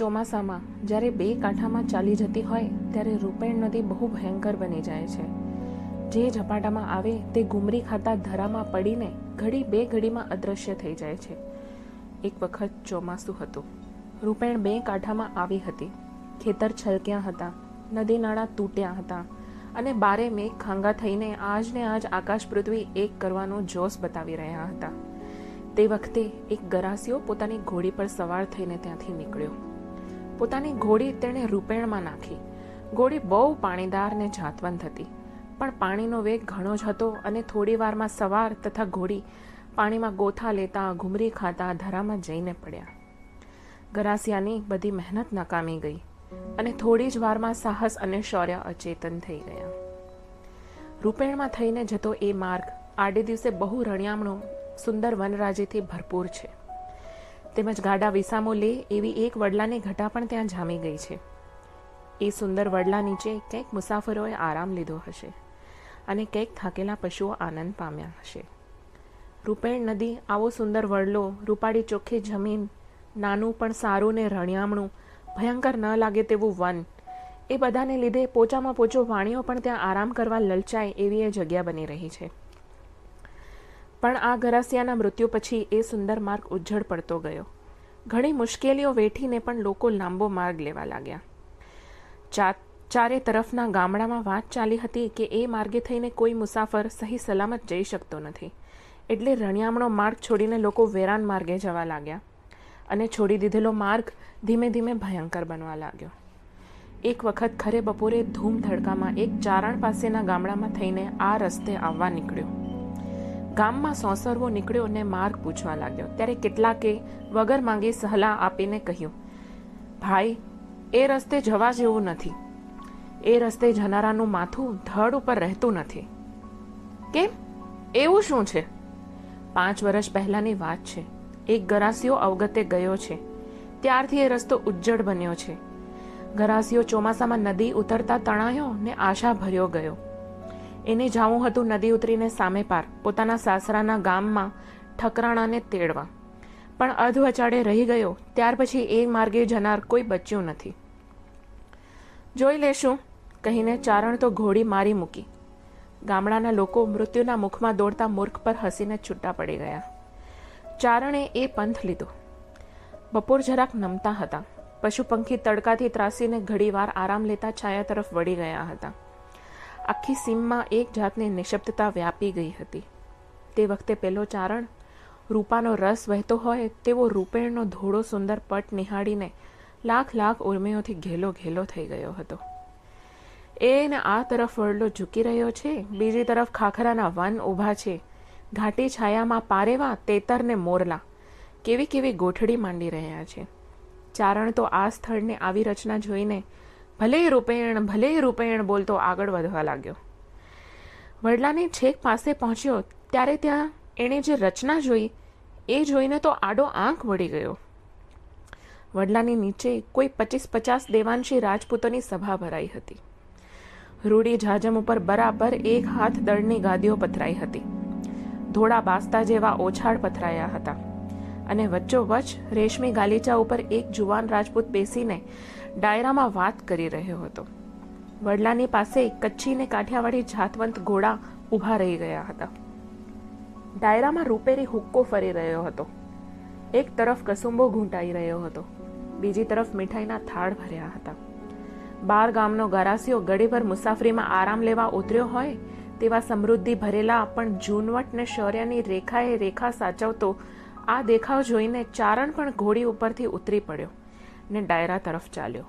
ચોમાસામાં જ્યારે બે કાંઠામાં ચાલી જતી હોય ત્યારે રૂપેણ નદી બહુ ભયંકર બની જાય છે. જે ઝપાટામાં આવે તે ગુમરી ખાતા ધરામાં પડીને ઘડી બે ઘડીમાં અદૃશ્ય થઈ જાય છે. એક વખત ચોમાસું હતું. રૂપેણ બે કાંઠામાં આવી હતી. ખેતર છલક્યા હતા, નદી નાળા તૂટ્યા હતા અને બારે મેઘ ખાંગા થઈને આજને આજ આકાશ પૃથ્વી એક કરવાનો જોશ બતાવી રહ્યા હતા. તે વખતે એક ગરાસિયો પોતાની ઘોડી પર સવાર થઈને ત્યાંથી નીકળ્યો. પોતાની ઘોડી તેણે રૂપેણમાં નાખી. ઘોડી બહુ પાણીદાર ને જાતવંત હતી, પણ પાણીનો વેગ ઘણો જ હતો અને થોડી વારમાં સવાર તથા ઘોડી પાણીમાં ગોથા લેતા ઘુમરી ખાતા ધરામાં જઈને પડ્યા. ગરાસિયાની બધી મહેનત નકામી ગઈ અને થોડી જ વારમાં સાહસ અને શૌર્ય અચેતન થઈ ગયા. રૂપેણમાં થઈને જતો એ માર્ગ આડે દિવસે બહુ રણિયામણો સુંદર વનરાજીથી ભરપૂર છે. તેમજ ગાડા વિસામો લે એવી એક વડલાની ઘટા પણ ત્યાં જામી ગઈ છે. એ સુંદર વડલા નીચે કંઈક મુસાફરોએ આરામ લીધો હશે અને કંઈક થાકેલા પશુઓ આનંદ પામ્યા હશે. રૂપેણ નદી આવો સુંદર વડલો રૂપાળી ચોખ્ખી જમીન, નાનું પણ સારું ને રણિયામણું, ભયંકર ન લાગે તેવું વન, એ બધાને લીધે પોચામાં પોચો વાણીઓ પણ ત્યાં આરામ કરવા લલચાય એવી એ જગ્યા બની રહી છે. પણ આ ગરાસિયાના મૃત્યુ પછી એ સુંદર માર્ગ ઉજ્જડ પડતો ગયો. ઘણી મુશ્કેલીઓ વેઠીને પણ લોકો લાંબો માર્ગ લેવા લાગ્યા. ચા ચારે તરફના ગામડામાં વાત ચાલી હતી કે એ માર્ગે થઈને કોઈ મુસાફર સહી સલામત જઈ શકતો નથી. એટલે રણિયામણો માર્ગ છોડીને લોકો વેરાન માર્ગે જવા લાગ્યા અને છોડી દીધેલો માર્ગ ધીમે ધીમે ભયંકર બનવા લાગ્યો. એક વખત ખરે બપોરે ધૂમ ધડકામાં એક ચારણ પાસેના ગામડામાં થઈને આ રસ્તે આવવા નીકળ્યો. ગામમાં સોંસરવો નીકળ્યો અને માર્ગ પૂછવા લાગ્યો. ત્યારે કેટલાકે વગર માંગી સલાહ આપીને કહ્યું, ભાઈ, એ રસ્તે જવા જેવું નથી. એ રસ્તે જનારાનું માથું ધડ ઉપર રહેતું નથી. કેમ? એવું શું છે? પાંચ વર્ષ પહેલાની વાત છે. એક ગરાસિયો અવગતે ગયો છે. ત્યારથી એ રસ્તો ઉજ્જડ બન્યો છે. ગરાસિયો ચોમાસામાં નદી ઉતરતા તણાયો ને આશા ભર્યો ગયો. એને જાવું હતું નદી ઉતરીને સામે પાર, પોતાના સાસરાના ગામમાં ઠકરાણાને તેડવા. પણ અધવચાડે રહી ગયો, ત્યાર પછી એ માર્ગે જનાર કોઈ બચ્યું નથી. જોઈ લેશું, કહીને ચારણ તો ઘોડી મારી મૂકી. ગામડાના લોકો મૃત્યુના મુખમાં દોડતા મૂર્ખ પર હસીને છૂટા પડી ગયા. ચારણે એ પંથ લીધો. બપોર જરાક નમતા હતા. પશુ પંખી તડકાથી ત્રાસીને ઘડીવાર આરામ લેતા છાયા તરફ વળી ગયા હતા. આખી સીમમાં એક જાતની નિશબ્દતા વ્યાપી ગઈ હતી. તે વખતે પેલો ચારણ રૂપાનો રસ વહેતો હોય તેવો રૂપેણનો ધોળો સુંદર પટ નિહાળીને લાખ લાખ ઉર્મિઓથી ઘેલો ઘેલો થઈ ગયો હતો. એને આ તરફ વડલો ઝૂકી રહ્યો છે, બીજી તરફ ખાખરાના વન ઊભા છે. ઘાટી છાયામાં પારેવા તેતર ને મોરલા. કેવી કેવી ગોઠડી માંડી રહ્યા છે. ચારણ તો આ સ્થળને આવી રચના જોઈને ભલે રૂપેણ ભલે રૂપેણ બોલતો આગળ વધવા લાગ્યો. વડલાની છેક પાસે પહોંચ્યો, ત્યારે ત્યાં એણે જે રચના જોઈ, એ જોઈને તો આડો આંખ વળી ગયો. વડલાની નીચે કોઈ પચીસ પચાસ દેવાંશી રાજપૂતોની સભા ભરાઈ હતી. રૂડી જાજમ ઉપર બરાબર એક હાથ દળની ગાદીઓ પથરાઈ હતી. ધોળા બાસ્તા જેવા ઓછાડ પથરાયા હતા. અને વચ્ચોવચ રેશમી ગાલીચા ઉપર એક જુવાન રાજપૂત બેસીને ડાયરામાં વાત કરી રહ્યો હતો. વડલાની પાસે કચ્છી ને કાઠિયાવાડી જાતવંત ઘોડા ઊભા રહી ગયા હતા. ડાયરામાં રૂપેરી હુક્કો ફરી રહ્યો હતો. એક તરફ કસુંબો ઘૂંટાઈ રહ્યો હતો. બીજી તરફ મીઠાઈના થાળ ભર્યા હતા. બાર ગામનો ગરાસીઓ ગળીભર મુસાફરીમાં આરામ લેવા ઉતર્યો હોય તેવા સમૃદ્ધિ ભરેલા પણ જૂનવટ ને શૌર્યની રેખાએ રેખા સાચવતો આ દેખાવ જોઈને ચારણ પણ ઘોડી ઉપરથી ઉતરી પડ્યો. ને ડાયરા તરફ ચાલ્યો.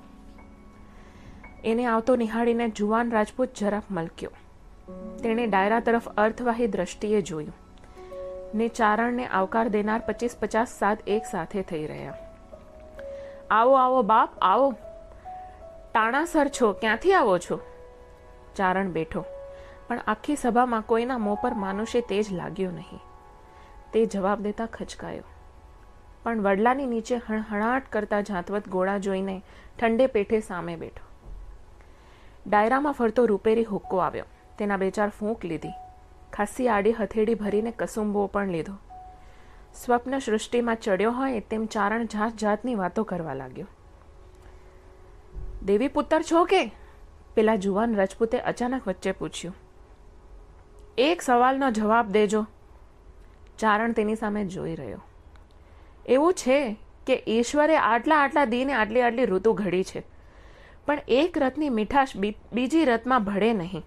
એને આવતો નિહાળીને જુવાન રાજપૂત જરાક મલક્યો. તેણે ડાયરા તરફ અર્થવાહી દ્રષ્ટિએ જોયું. ને ચારણને આવકાર દેનાર પચીસ પચાસ સાત એક સાથે થઈ રહ્યા. આવો આવો બાપ, આવો. ટાણાસર છો, ક્યાંથી આવો છો? ચારણ બેઠો. પણ આખી સભામાં કોઈના મોં પર માનુષે તેજ લાગ્યો નહીં. તે જવાબ દેતા ખચકાયો. પણ વડલાની નીચે હણહણાટ કરતા જાતવત ગોળા જોઈને ઠંડે પેઠે સામે બેઠો. ડાયરામાં ફરતો રૂપેરી હુક્કો આવ્યો. તેના બે ચાર ફૂંક લીધી. ખાસી આડી હથેળી ભરીને કસુંબો પણ લીધો. સ્વપ્ન સૃષ્ટિમાં ચડ્યો હોય તેમ ચારણ જાત જાતની વાતો કરવા લાગ્યો. દેવી પુત્ર છો કે? પેલા જુવાન રજપૂતે અચાનક વચ્ચે પૂછ્યું. એક સવાલનો જવાબ દેજો. ચારણ તેની સામે જોઈ રહ્યો. એવું છે કે ઈશ્વરે આટલા આટલા દીને આટલી આટલી ઋતુ ઘડી છે. પણ એક રથની મીઠાશ બીજી રથમાં ભળે નહીં.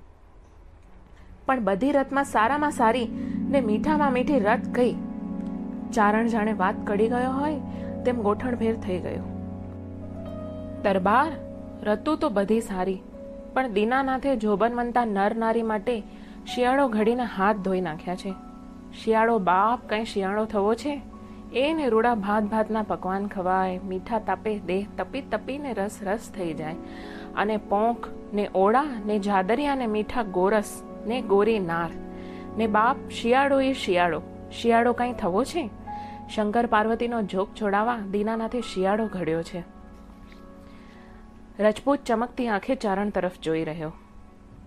પણ બધી રથમાં સારામાં સારી ને મીઠામાં મીઠી રથ કઈ ચારણ જાણે વાત કડી ગયો હોય, તેમ ગોઠણભેર થઈ ગયો. દરબાર રતુ તો બધી સારી, પણ દીનાનાથે જોબનવંતા નર નારી માટે શિયાળો ઘડીને હાથ ધોઈ નાખ્યા છે. શિયાળો બાપ, કંઈ શિયાળો થવો છે? એને રૂડા ભાત ભાતના પકવાન ખવાય, મીઠા તાપે દેહ તપી તપીને રસ રસ થઈ જાય. અને પોંખ ને ઓળા ને જાદરિયા ને મીઠા ગોરસ ને ગોરી નાર ને બાપ શિયાળો એ શિયાળો. શિયાળો કંઈ થવો છે? શંકર પાર્વતીનો જોગ છોડાવા દીનાનાથે શિયાળો ઘડ્યો છે. રજપૂત ચમકતી આંખે ચારણ તરફ જોઈ રહ્યો.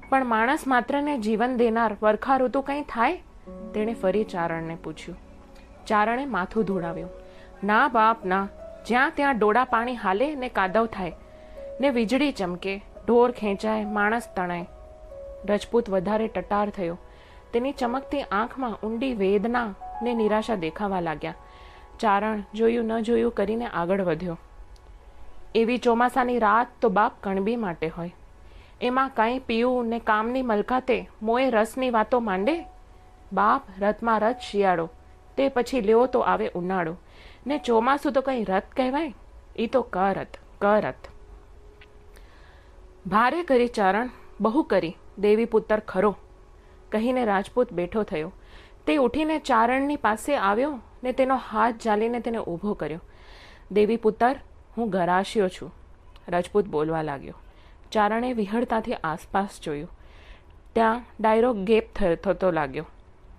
પણ માણસ માત્રને જીવન દેનાર વરખા ઋતુ કંઈ થાય? તેણે ફરી ચારણને પૂછ્યું. ચારણે માથું ધોળાવ્યું. ના બાપ, ના. જ્યાં ત્યાં ડોળા પાણી હાલે ને કાદવ થાય, ને વીજળી ચમકે, ઢોર ખેંચાય, માણસ તણાય. રજપૂત વધારે ટટાર થયો. તેની ચમકતી આંખમાં ઊંડી વેદના ને નિરાશા દેખાવા લાગ્યા. ચારણ જોયું ન જોયું કરીને આગળ વધ્યો. એવી ચોમાસાની રાત તો બાપ કણબી માટે હોય. એમાં કાંઈ પીવું ને કામની મલકાતે મોએ રસની વાતો માંડે? બાપ, રથમાં રથ શિયાળો. તે પછી લેવો તો આવે ઉનાળો. ને ચોમાસું તો કંઈ રથ કહેવાય? એ તો કરત કરત. ભારે કરી ચારણ, બહુ કરી. દેવી પુત્ર ખરો. કહીને રાજપૂત બેઠો થયો. તે ઉઠીને ચારણની પાસે આવ્યો ને તેનો હાથ જાલીને તેને ઊભો કર્યો. દેવી પુત્ર, હું ગરાશ્યો છું. રાજપૂત બોલવા લાગ્યો. ચારણે વિહળતાથી આસપાસ જોયું. ત્યાં ડાયરો ગેપ થતો લાગ્યો.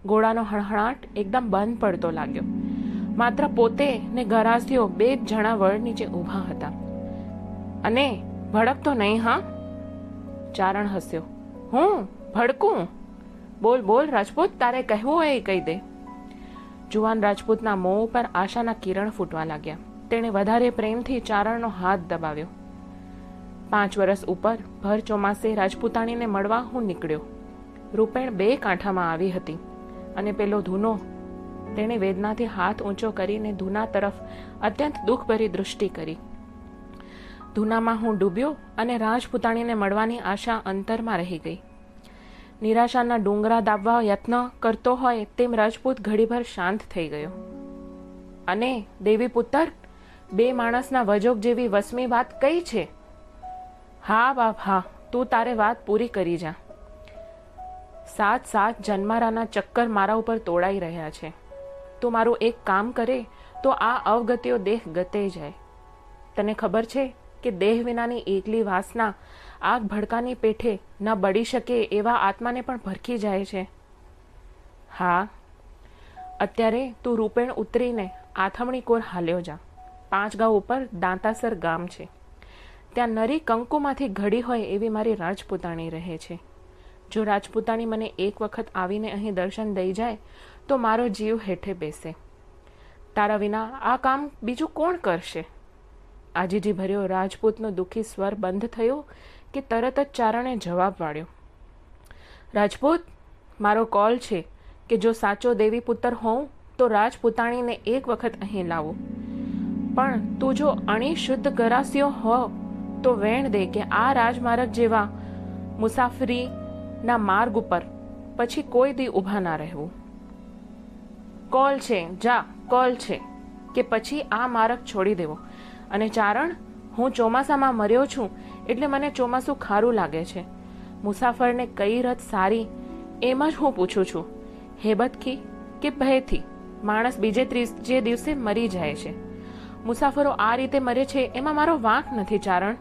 ઘોડાનો હણહણાટ એકદમ બંધ પડતો લાગ્યો. માત્ર પોતે ને ગરાસીઓ બે જ જણા વડ નીચે ઊભા હતા. અને ભડકતો નહીં, હા? ચારણ હસ્યો. હું? ભડકું? બોલ બોલ, રાજપૂત, તારે કહેવું હોય એ કહી દે. જુવાન રાજપૂતના મોં ઉપર આશાના કિરણ ફૂટવા લાગ્યા. તેણે વધારે પ્રેમથી ચારણનો હાથ દબાવ્યો. પાંચ વર્ષ ઉપર ભર ચોમાસે રાજપૂતાણીને મળવા હું નીકળ્યો. રૂપેણ બે કાંઠામાં આવી હતી. અને પેલો ધૂનો. તેણે વેદનાથી હાથ ઊંચો કરીને ધૂના તરફ અત્યંત દુઃખભરી દૃષ્ટિ કરી. ધૂનામાં હું ડૂબ્યો અને રાજપૂતાણીને મળવાની આશા અંતરમાં રહી ગઈ. નિરાશાના ડુંગરા દાબવા યત્ન કરતો હોય તેમ રાજપૂત ઘડીભર શાંત થઈ ગયો. અને, દેવી પુત્ર બે માણસના વજોગ જેવી વસમી વાત કઈ છે? હા બાપ, હા, તું તારે વાત પૂરી કરી જા. સાત સાત જન્મારાના ચક્કર મારા ઉપર તોડાઈ રહ્યા છે. તું મારું એક કામ કરે, તો આ અવગત્યો દેહ ગતે જાય. તને ખબર છે કે દેહ વિનાની એકલી વાસના આગ ભડકાની પેઠે ન બળી શકે એવા આત્માને પણ ભરખી જાય છે. હા, અત્યારે તું રૂપેણ ઉતરીને આથમણી કોર હાલ્યો જા. પાંચ ગાંવ ઉપર દાંતાસર ગામ છે. ત્યાં નરી કંકુમાંથી ઘડી હોય એવી મારી રાજપૂતાણી રહે છે. જો રાજપૂતાણી મને એક વખત આવીને અહીં દર્શન દઈ જાય, તો મારો જીવ હેઠે બેસે. તારા વિના આ કામ બીજું કોણ કરશે? આજીજી ભર્યો રાજપૂતનો દુઃખી સ્વર બંધ થયો કે તરત જ ચારણે જવાબ વાળ્યો. રાજપૂત, મારો કોલ છે કે જો સાચો દેવી પુત્ર હોઉં, તો રાજપૂતાણીને એક વખત અહીં લાવો. પણ તું જો અણી શુદ્ધ ગરાસ્યો હો, તો વેણ દે કે આ રાજમાર્ગ જેવા મુસાફરીના માર્ગ ઉપર, પછી કોઈ દી ઊભા ના રહેવું. કોલ છે, જા, કોલ છે, કે પછી આ માર્ગ છોડી દેવો. અને ચારણ, હું ચોમાસામાં મર્યો છું, એટલે મને ચોમાસું ખારું લાગે છે. મુસાફરને કઈ રથ સારી, એમ જ હું પૂછું છું. હેબતથી કે ભયથી માણસ બીજે ત્રીજે દિવસે મરી જાય છે. મુસાફરો આ રીતે મરે છે, એમાં મારો વાંક નથી, ચારણ.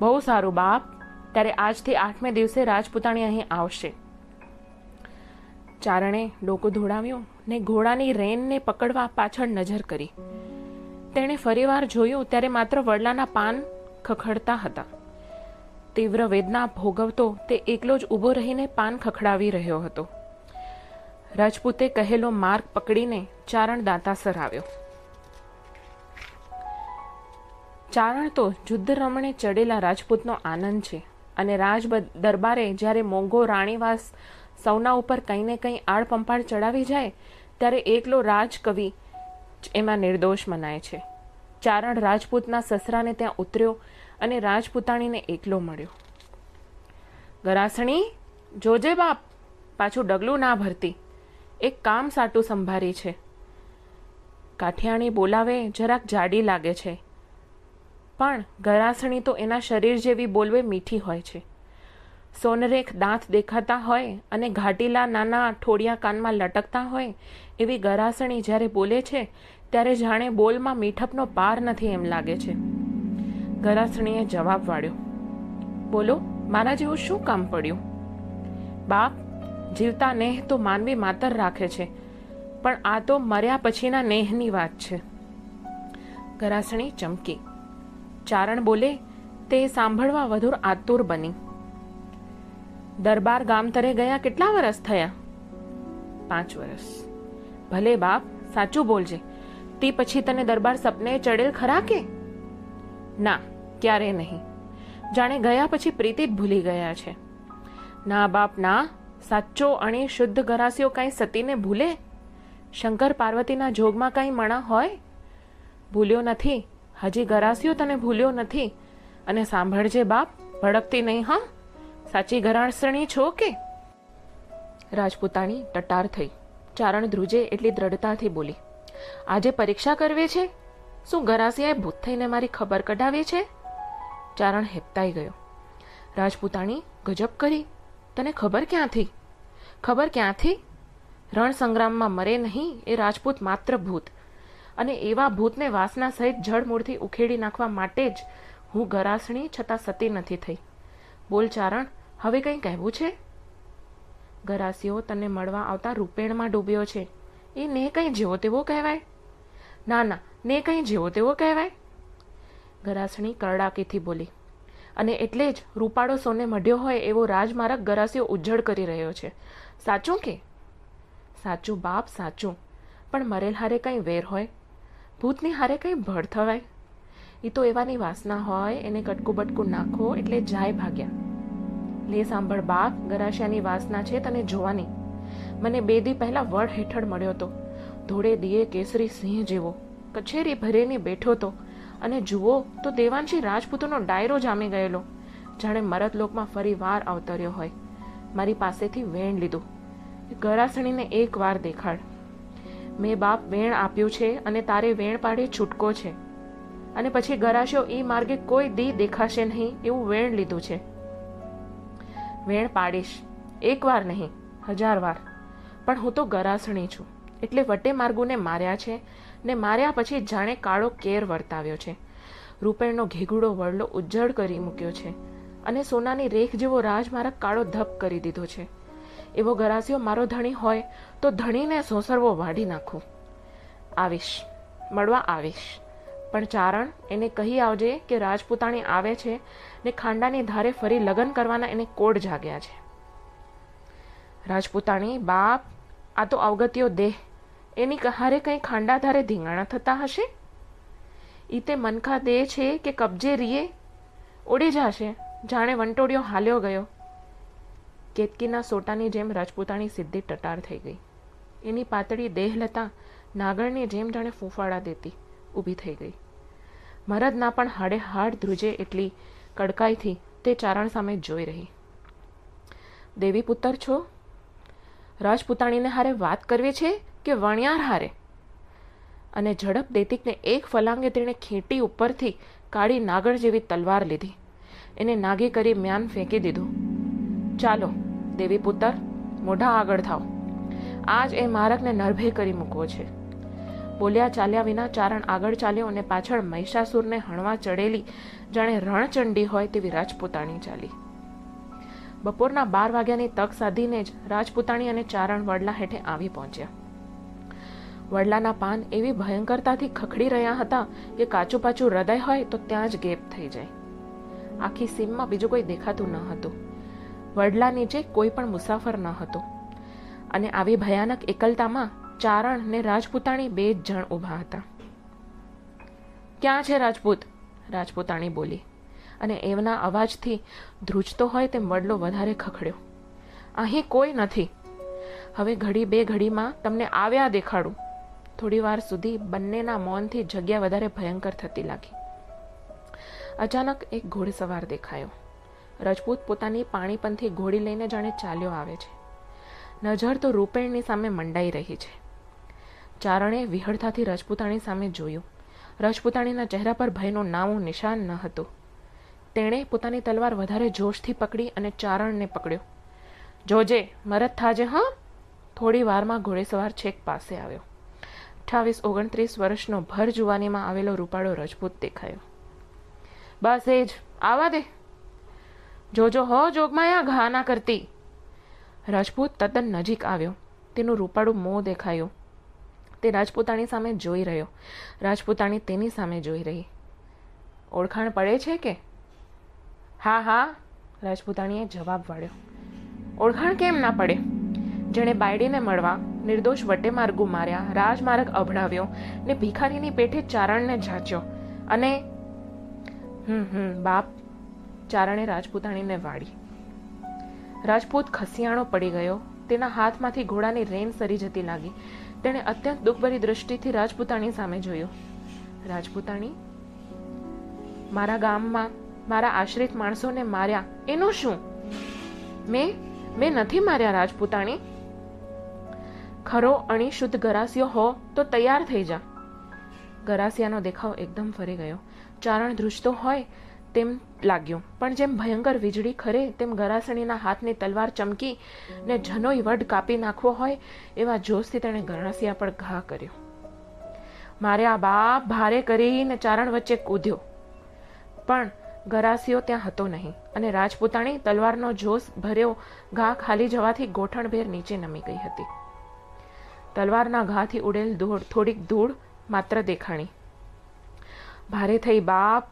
બહુ સારું બાપ ત્યારે આજથી આઠમે દિવસે રાજપૂતાણી અહીં આવશે. ચારણે ડોકું ધોડાવ્યું ને ઘોડાની રેનને પકડવા પાછળ નજર કરી. તેણે ફરીવાર જોયું ત્યારે માત્ર વડલાના પાન ખખડતા હતા. તીવ્ર વેદના ભોગવતો તે એકલો જ ઊભો રહીને પાન ખખડાવી રહ્યો હતો. રાજપૂતે કહેલો માર્ગ પકડીને ચારણ દાંતાસર આવ્યો ચારણ તો જુદ્ધ રમણે ચડેલા રાજપૂતનો આનંદ છે. અને રાજ દરબારે જ્યારે મોંઘો રાણીવાસ સૌના ઉપર કંઈ ને કંઈ આડ પંપાળ ચડાવી જાય, ત્યારે એકલો રાજકવિ એમાં નિર્દોષ મનાય છે. ચારણ રાજપૂતના સસરાને ત્યાં ઉતર્યો અને રાજપૂતાણીને એકલો મળ્યો. ગરાસણી, જોજે બાપ, પાછું ડગલું ના ભરતી. એક કામ સાટું સંભારી છે. કાઠિયાણી બોલાવે, જરાક જાડી લાગે છે. પણ ગરાસણી તો એના શરીર જેવી બોલવે મીઠી હોય છે. સોનરેખ દાંત દેખાતા હોય અને ઘાટીલા નાના ઠોડિયા કાનમાં લટકતા હોય એવી ગરાસણી જ્યારે બોલે છે, ત્યારે જાણે બોલમાં મીઠપનો પાર નથી એમ લાગે છે. ગરાસણીએ જવાબ વાળ્યો, બોલો, મારા જેવું શું કામ પડ્યું? બાપ, જીવતા નેહ તો માનવી માતર રાખે છે, પણ આ તો મર્યા પછીના નેહની વાત છે. ગરાસણી ચમકી. ચારણ બોલે, તે સાંભળવા વધુ આતુર બની. દરબાર ગામતરે ગયા કેટલા વર્ષ થયા? પાંચ વર્ષ ભલે બાપ, સાચું બોલજે. તે પછી તને દરબાર સપને ચડેલ ખરા કે? ના, ક્યારે નહીં. જાણે ગયા પછી પ્રીતિ જ ભૂલી ગયા છે. ના બાપ, ના, સાચો અણી શુદ્ધ ગરાસીઓ કાંઈ સતીને ભૂલે? શંકર પાર્વતીના જોગમાં કાંઈ મણા હોય? ભૂલ્યો નથી. હજી ગરાસિયો તને ભૂલ્યો નથી? અને સાંભળજે બાપ, ભડકતી નહીં, હા? સાચી ગરાણસણી છો કે? રાજપૂતાણી ટટાર થઈ. ચારણ ધ્રુજે એટલી દ્રઢતાથી બોલી, આજે પરીક્ષા કરવી છે? શું ગરાસિયાએ ભૂત થઈને મારી ખબર કઢાવી છે? ચારણ હેપતાઈ ગયો. રાજપૂતાણી ગજબ કરી, તને ખબર ક્યાંથી? ખબર ક્યાંથી? રણ સંગ્રામમાં મરે નહીં એ રાજપૂત માત્ર ભૂત. અને એવા ભૂતને વાસના સહિત જળમૂળથી ઉખેડી નાખવા માટે જ હું ગરાસણી છતાં સતી નથી થઈ. બોલ ચારણ, હવે કંઈ કહેવું છે? ગરાસીઓ તને મળવા આવતા રૂપેણમાં ડૂબ્યો છે. એ ને કંઈ જેવો તેવો કહેવાય? ના ના, ને કંઈ જેવો તેવો કહેવાય? ગરાસણી કરડાકીથી બોલી. અને એટલે જ રૂપાળો સોને મઢ્યો હોય એવો રાજમાર્ગ ગરાસીઓ ઉજ્જડ કરી રહ્યો છે. સાચું કે? સાચું બાપ, સાચું. પણ મરેલ હારે કંઈ વેર હોય? ભૂતની હારે કંઈ ભળ થવાય? એ તો એવાની વાસના હોય, એને કટકું બટકું નાખો એટલે જાય ભાગ્યા. લે સાંભળ બાપ ગરાશિયાની વાસના છે તને જોવાની. મને બે દી પહેલા વડ હેઠળ મળ્યો હતો ધોળે દીએ કેસરી સિંહ જેવો. કચેરી ભરેને બેઠો તો. અને જુઓ, તો દેવાંશી રાજપૂતોનો ડાયરો જામી ગયેલો. જાણે મરતલોકમાં ફરી વાર અવતર્યો હોય. મારી પાસેથી વેણ લીધું. ગરાસણીને એક વાર દેખાડ. મેં બાપ વેણ આપ્યું છે અને તારે વેણ પાડી છૂટકો છે. અને પછી ગરાશો એ માર્ગે કોઈ દી દેખાશે નહીં એવું વેણ લીધું છે. વેણ પાડીશ. એકવાર નહીં, હજાર વાર. પણ હું તો ગરાસણી છું. એટલે વટે માર્ગુને માર્યા છે ને માર્યા પછી જાણે કાળો કેર વર્તાવ્યો છે. રૂપેણનો ઘેઘુડો વડલો ઉજ્જડ કરી મૂક્યો છે. અને સોનાની રેખ જેવો રાજ મારા કાળો ધપ કરી દીધો છે. એવો ગરાસિયો મારો ધણી હોય તો ધણીને સોસરવો વાઢી નાખું. આવીશ, મળવા આવીશ. પણ ચારણ એને કહી આવજે કે રાજપૂતાણી આવે છે ને ખાંડાની ધારે ફરી લગ્ન કરવાના એને કોડ જાગ્યા છે. રાજપૂતાણી, બાપ, આ તો અવગત્યો દેહ. એની હારે કંઈ ખાંડાધારે ધીંગાણા થતા હશે? ઈ તે મનખા દે છે કે કબજે રીએ? ઉડી જશે. જાણે વંટોડિયો હાલ્યો ગયો. કેતકીના સોટાની જેમ રાજપૂતાની સિદ્ધિ ટટાર થઈ ગઈ. એની પાતળી દેહ નાગરની જેમ જાણે ફૂંફાડા દેતી ઊભી થઈ ગઈ. મરદના પણ હાડે હાડ ધ્રુજે એટલી કડકાઈથી તે ચારણ સામે જોઈ રહી. દેવી પુત્ર છો? રાજપૂતાણીને હારે વાત કરવી છે કે વણિયાર હારે? અને ઝડપ દેતિકને એક ફલાંગે તેણે ખેંટી ઉપરથી કાળી નાગર જેવી તલવાર લીધી. એને નાગી કરી મ્યાન ફેંકી દીધું. ચાલો, દેવી પુત્ર, મોઢા આગળ થાવ આજ એ મારકને નરભે કરી મૂકવો છે. બોલ્યા ચાલ્યા વિના ચારણ આગળ ચાલ્યો અને પાછળ મહિષાસુરને હણવા ચડેલી જાણે રણચંડી હોય તેવી રાજપૂતાણી ચાલી. બપોરના બાર વાગ્યાની તક સાધીને જ રાજપૂતાણી અને ચારણ વડલા હેઠે આવી પહોંચ્યા. વડલાના પાન એવી ભયંકરતાથી ખખડી રહ્યા હતા કે કાચું પાચું હૃદય હોય તો ત્યાં જ ગેપ થઈ જાય. આખી સીમમાં બીજું કોઈ દેખાતું ન હતું. વડલા નીચે કોઈ પણ મુસાફર ન હતો. અને આવી ભયાનક એકલતામાં ચારણ ને રાજપૂતાણી બે જ જણ ઊભા હતા. ક્યાં છે રાજપૂત? રાજપૂતાણી બોલી. અને એમના અવાજથી ધ્રુજતો હોય તેમ વડલો વધારે ખખડ્યો. અહીં કોઈ નથી. હવે ઘડી બે ઘડીમાં તમને આવ્યા દેખાડું. થોડી વાર સુધી બંનેના મૌનથી જગ્યા વધારે ભયંકર થતી લાગી. અચાનક એક ઘોડસવાર દેખાયો. રજપૂત પોતાની પાણીપંથી ઘોડી લઈને જાણે ચાલ્યો આવે છે. નજર તો રૂપેણની સામે મંડાઈ રહી છે. ચારણે વિહળતાથી રજપૂતાણી સામે જોયું. રજપૂતાણીના ચહેરા પર ભયનું નામું નિશાન ન હતું. તેણે પોતાની તલવાર વધારે જોશથી પકડી અને ચારણને પકડ્યો. જોજે મરદ થાજે, હા? થોડી વારમાં ઘોડેસવાર છેક પાસે આવ્યો. અઠ્ઠાવીસ ઓગણત્રીસ વર્ષનો ભર જુવાનીમાં આવેલો રૂપાળો રજપૂત દેખાયો. બસ એ જ. આવા દે. જોજો હો, જોગમાયા, ઘા ના કરતી. રાજપૂત તદ્દન નજીક આવ્યો. તેનું રૂપાળું મોં દેખાયું. તે રાજપૂતાણી સામે જોઈ રહ્યો. રાજપૂતાણી તેની સામે જોઈ રહી. ઓળખાણ પડે છે કે? હા હા, રાજપૂતાણીએ જવાબ વાળ્યો. ઓળખાણ કેમ ના પડે? જેણે બાયડીને મળવા નિર્દોષ વટે માર્ગો માર્યા, રાજમાર્ગ અભડાવ્યો ને ભિખારીની પેઠે ચારણને જાચ્યો અને, હમ હમ, બાપ ચારણે રાજપૂતાણીને વાળી. રાજપૂત ખસિયાણો પડી ગયો. તેના હાથમાંથી ઘોડાની રેન સરી જતી લાગી. તેણે અત્યંત દુઃખભરી દ્રષ્ટિથી રાજપૂતાણી સામે જોયું. રાજપૂતાણી, મારા ગામમાં મારા આશ્રિત માણસોને માર્યા. એનું શું? મેં મેં નથી માર્યા, રાજપૂતાણી. ખરો અણી શુદ્ધ ગરાસિયો હો, તો તૈયાર થઈ જા. ગરાસિયાનો દેખાવ એકદમ ફરી ગયો. ચારણ ધ્રુજતો હોય તેમ લાગ્યું. પણ જેમ ભયંકર વીજળી ખરે, તેમ ગરાસણીના હાથની તલવાર ચમકી ને જનોઈ વડ કાપી નાખવો હોય, એવા જોશથી તેણે ગરાસિયા પર ઘા કર્યો. મારે આ બાપ ભારે કરીને ચારણ વચ્ચે કૂદ્યો. પણ ગરાસીઓ ત્યાં હતો નહીં અને રાજપૂતાણી તલવારનો જોશ ભર્યો ઘા ખાલી જવાથી ગોઠણભેર નીચે નમી ગઈ હતી. તલવારના ઘાથી ઉડેલ ધૂળ થોડીક ધૂળ માત્ર દેખાણી. ભારે થઈ બાપ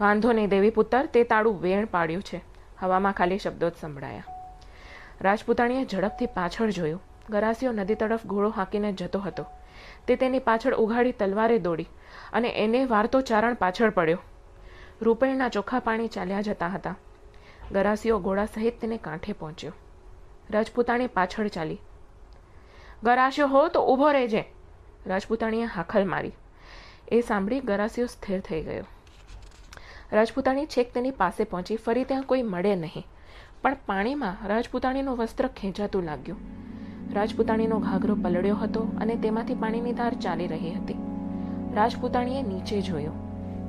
વાંધો નહીં, દેવી પુત્ર, તે તાળું વેણ પાડ્યું છે. હવામાં ખાલી શબ્દો જ સંભળાયા. રાજપૂતાણીએ ઝડપથી પાછળ જોયું. ગરાસીઓ નદી તરફ ઘોડો હાંકીને જતો હતો. તે તેની પાછળ ઉઘાડી તલવારે દોડી અને એને વારતો ચારણ પાછળ પડ્યો. રૂપેણના ચોખ્ખા પાણી ચાલ્યા જતા હતા. ગરાસીઓ ઘોડા સહિત તેને કાંઠે પહોંચ્યો. રાજપૂતાણી પાછળ ચાલી. ગરાસ્યો હો, તો ઊભો રહેજે. રાજપૂતાણીએ હાખલ મારી. એ સાંભળી ગરાસીઓ સ્થિર થઈ ગયો. રાજપૂતાણી છેક તેની પાસે પહોંચી, ફરી ત્યાં કોઈ મળે નહીં. પણ પાણીમાં રાજપૂતાણીનું વસ્ત્ર ખેંચાતું લાગ્યું. રાજપૂતાણીનો ઘાઘરો પલળ્યો હતો અને તેમાંથી પાણીની ધાર ચાલી રહી હતી. રાજપૂતાણીએ નીચે જોયું.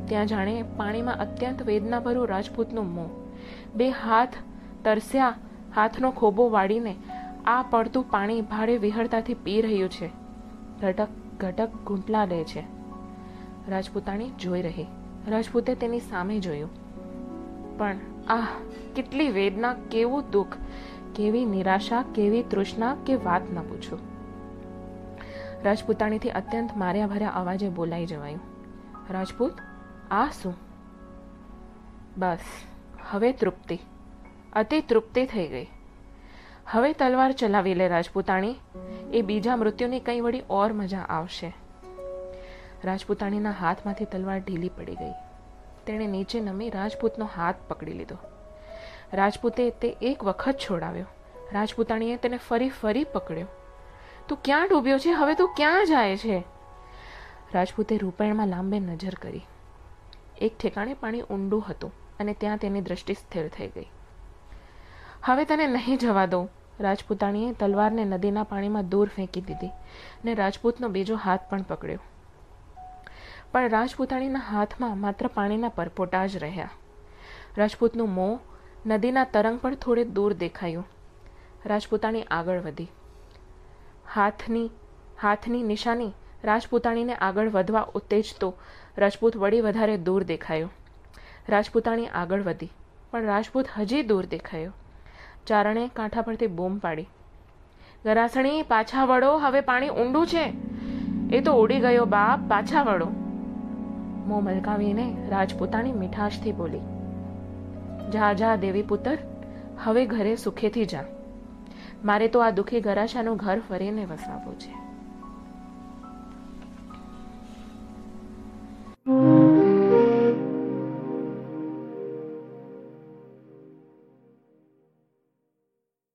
ત્યાં જાણે પાણીમાં અત્યંત વેદનાભર્યું રાજપૂતનું મોં. બે હાથ તરસ્યા, હાથનો ખોબો વાળીને આ પડતું પાણી ભારે વિહળતાથી પી રહ્યું છે. ઘટક ઘટક ઘૂંટલા લે છે. રાજપૂતાણી જોઈ રહી. રાજપૂતે તેની સામે જોયું. પણ, આહ, કેટલી વેદના, કેવું દુઃખ, કેવી નિરાશા, કેવી તૃષ્ણા કે વાત ન પૂછું. રાજપૂતાણીથી અત્યંત માર્યા ભર્યા અવાજે બોલાઈ જવાયું. રાજપૂત, આ શું? બસ, હવે તૃપ્તિ. અતિ તૃપ્તિ થઈ ગઈ. હવે તલવાર ચલાવી લે રાજપૂતાણી. એ બીજા મૃત્યુની કંઈ વળી ઓર મજા આવશે. રાજપૂતાણીના હાથમાંથી તલવાર ઢીલી પડી ગઈ. તેણે નીચે નમી રાજપૂતનો હાથ પકડી લીધો. રાજપૂતે તે એક વખત છોડાવ્યો. રાજપૂતાણીએ તેને ફરી ફરી પકડ્યો. તું ક્યાં ડૂબ્યો છે? હવે તું ક્યાં જાય છે? રાજપૂતે રૂપેણમાં લાંબે નજર કરી. એક ઠેકાણે પાણી ઊંડું હતું અને ત્યાં તેની દ્રષ્ટિ સ્થિર થઈ ગઈ. હવે તને નહીં જવા દઉં. રાજપૂતાણીએ તલવારને નદીના પાણીમાં દૂર ફેંકી દીધી ને રાજપૂતનો બીજો હાથ પણ પકડ્યો. પણ રાજપૂતાણીના હાથમાં માત્ર પાણીના પરપોટા જ રહ્યા. રાજપૂતનું મોં નદીના તરંગ પણ થોડે દૂર દેખાયું. રાજપૂતાણી આગળ વધી. હાથની હાથની નિશાની રાજપૂતાણીને આગળ વધવા ઉત્તેજતો રાજપૂત વળી વધારે દૂર દેખાયો. રાજપૂતાણી આગળ વધી, પણ રાજપૂત હજી દૂર દેખાયો. ચારણે કાંઠા પરથી બૂમ પાડી. ગરાસણી, પાછા વળો, હવે પાણી ઊંડું છે. એ તો ઉડી ગયો બાપ, પાછા વળો. મોં મલકાવીને રાજપુતાની મીઠાશથી બોલી, જા જા, દેવી પુત્ર, હવે ઘરે સુખેથી જા. મારે તો આ દુખી ગરાશાનું ઘર ફરીને વસાવવું છે.